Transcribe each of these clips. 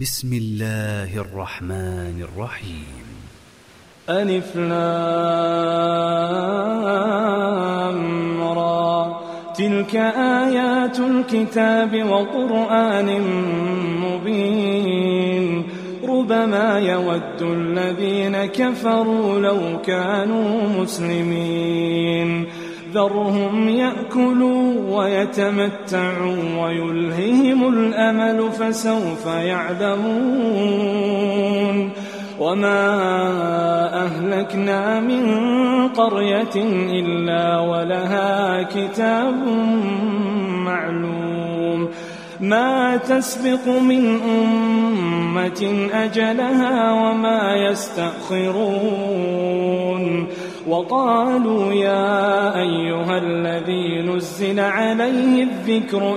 بسم الله الرحمن الرحيم. ألف لام را. تلك آيات الكتاب وقرآن مبين. ربما يود الذين كفروا لو كانوا مسلمين. ذرهم يأكلوا ويتمتعوا ويلههم الأمل فسوف يعلمون وما أهلكنا من قرية إلا ولها كتاب معلوم ما تسبق من أمة أجلها وما يستأخرون وقالوا يا أيها الذي نزل عليه الذكر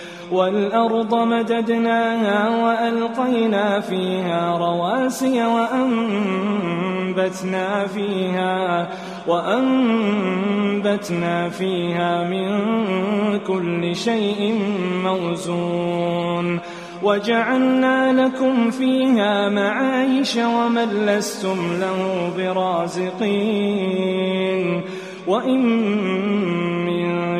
والأرض مددناها وألقينا فيها رواسي وأنبتنا فيها وأنبتنا فيها من كل شيء موزون وجعلنا لكم فيها معايش ومن لستم له برازقين وإن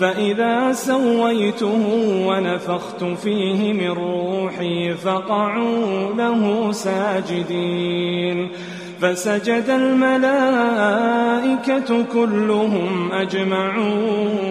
فإذا سويته ونفخت فيه من روحي فقعوا له ساجدين. فسجد الملائكة كلهم أجمعون.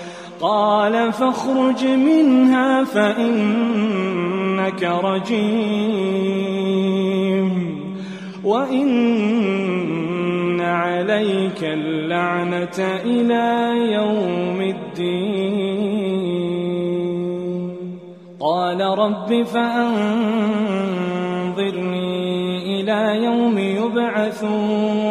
قال فاخرج منها فإنك رجيم وإن عليك اللعنة إلى يوم الدين. قال رب فأنظرني إلى يوم يبعثون.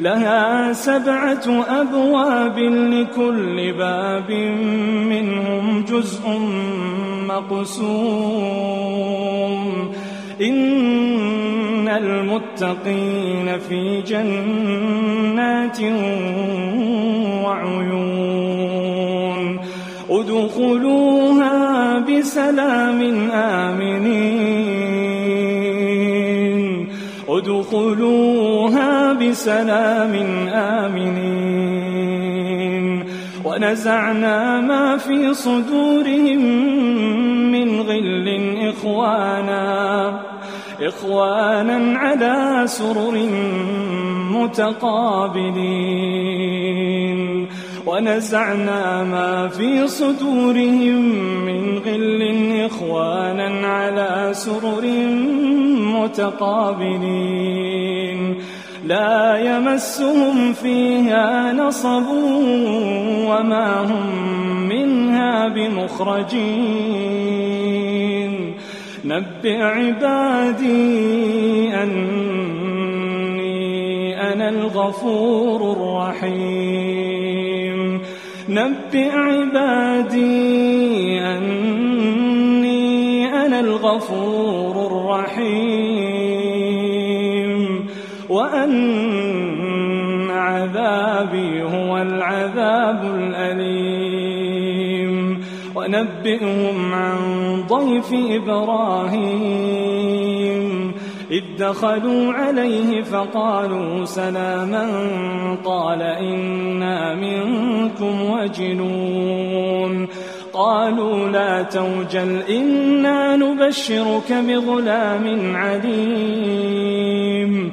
لها سبعة أبواب لكل باب منهم جزء مقسوم. إن المتقين في جنات وعيون. ادخلوها بسلام آمنين. ادخلوها بسلام آمنين. ونزعنا ما في صدورهم من غل إخوانا. إخوانا على سرر متقابلين. ونزعنا ما في صدورهم من غل إخوانا على سرر متقابلين. لا يمسهم فيها نصب وما هم منها بمخرجين. نبئ عبادي أني أنا الغفور الرحيم. نبئ عبادي أني أنا الغفور الرحيم. وأن عذابي هو العذاب الأليم. ونبئهم عن ضيف إبراهيم. إذ دخلوا عليه فقالوا سلاما قال إنا منكم وجنون. قالوا لا توجل إنا نبشرك بغلام عليم.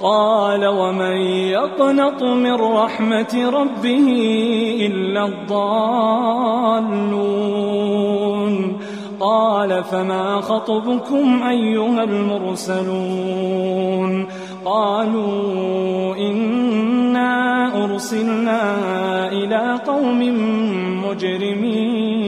قال ومن يقنط من رحمة ربه إلا الضالون قال فما خطبكم أيها المرسلون قالوا إنا أرسلنا إلى قوم مجرمين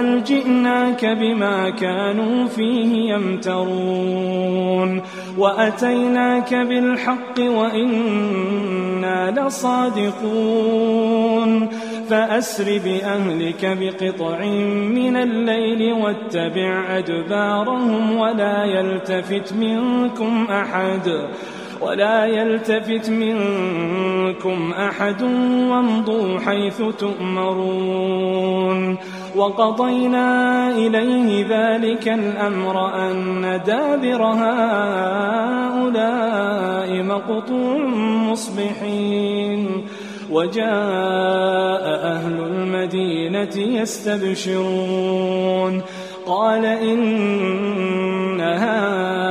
جئناك بما كانوا فيه يمترون. وأتيناك بالحق وإنا لصادقون. فأسر بأهلك بقطع من الليل واتبع أدبارهم ولا يلتفت منكم أحد. ولا يلتفت منكم أحد وامضوا حيث تؤمرون وقضينا إليه ذلك الأمر أن دابر هؤلاء مقطوع مصبحين وجاء أهل المدينة يستبشرون قال إن هؤلاء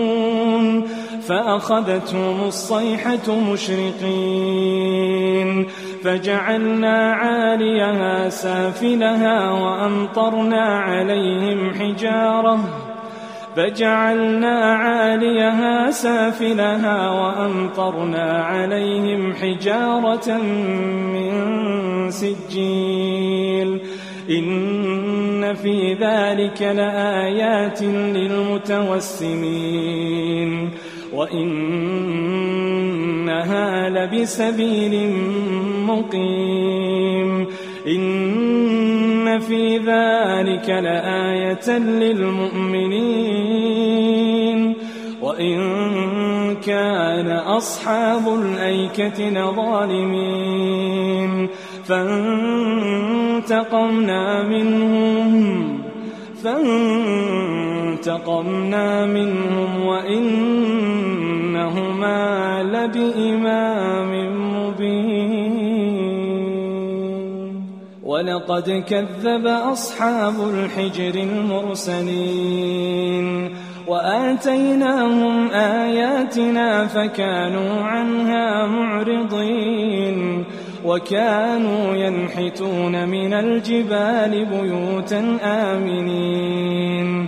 فأخذتهم الصيحة مشرقين فجعلنا عاليها سافلها وأمطرنا عليهم حجارة فجعلنا عاليها سافلها وأمطرنا عليهم حجارة من سجيل إن في ذلك لآيات للمتوسمين وإنها لبسبيل مقيم. إن في ذلك لآية للمؤمنين. وإن كان أصحاب الأيكة لظالمين. فانتقمنا منهم. فانتقمنا منهم وإنهما لبإمام مبين. ولقد كذب أصحاب الحجر المرسلين. وآتيناهم آياتنا فكانوا عنها معرضين. وكانوا ينحتون من الجبال بيوتا آمنين.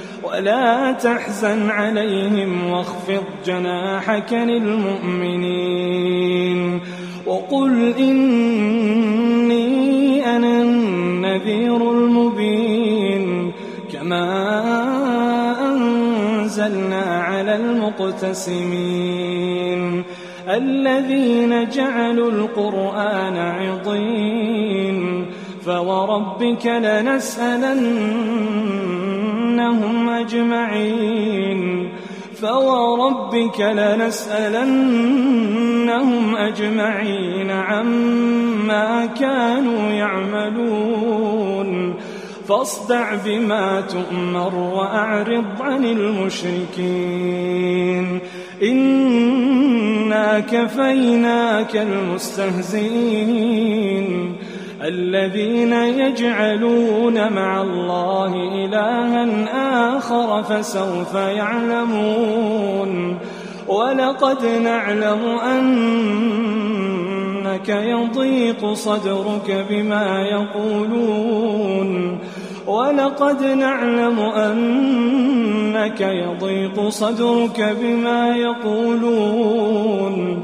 ولا تحزن عليهم واخفض جناحك للمؤمنين وقل إني أنا النذير المبين كما أنزلنا على المقتسمين الذين جعلوا القرآن عضين فوربك لنسألنهم أجمعين فوربك لنسألنهم أجمعين عما كانوا يعملون فاصدع بما تؤمر وأعرض عن المشركين إنا كفيناك المستهزئين الذين يجعلون مع الله إلها آخر فسوف يعلمون ولقد نعلم أنك يضيق صدرك بما يقولون ولقد نعلم أنك يضيق صدرك بما يقولون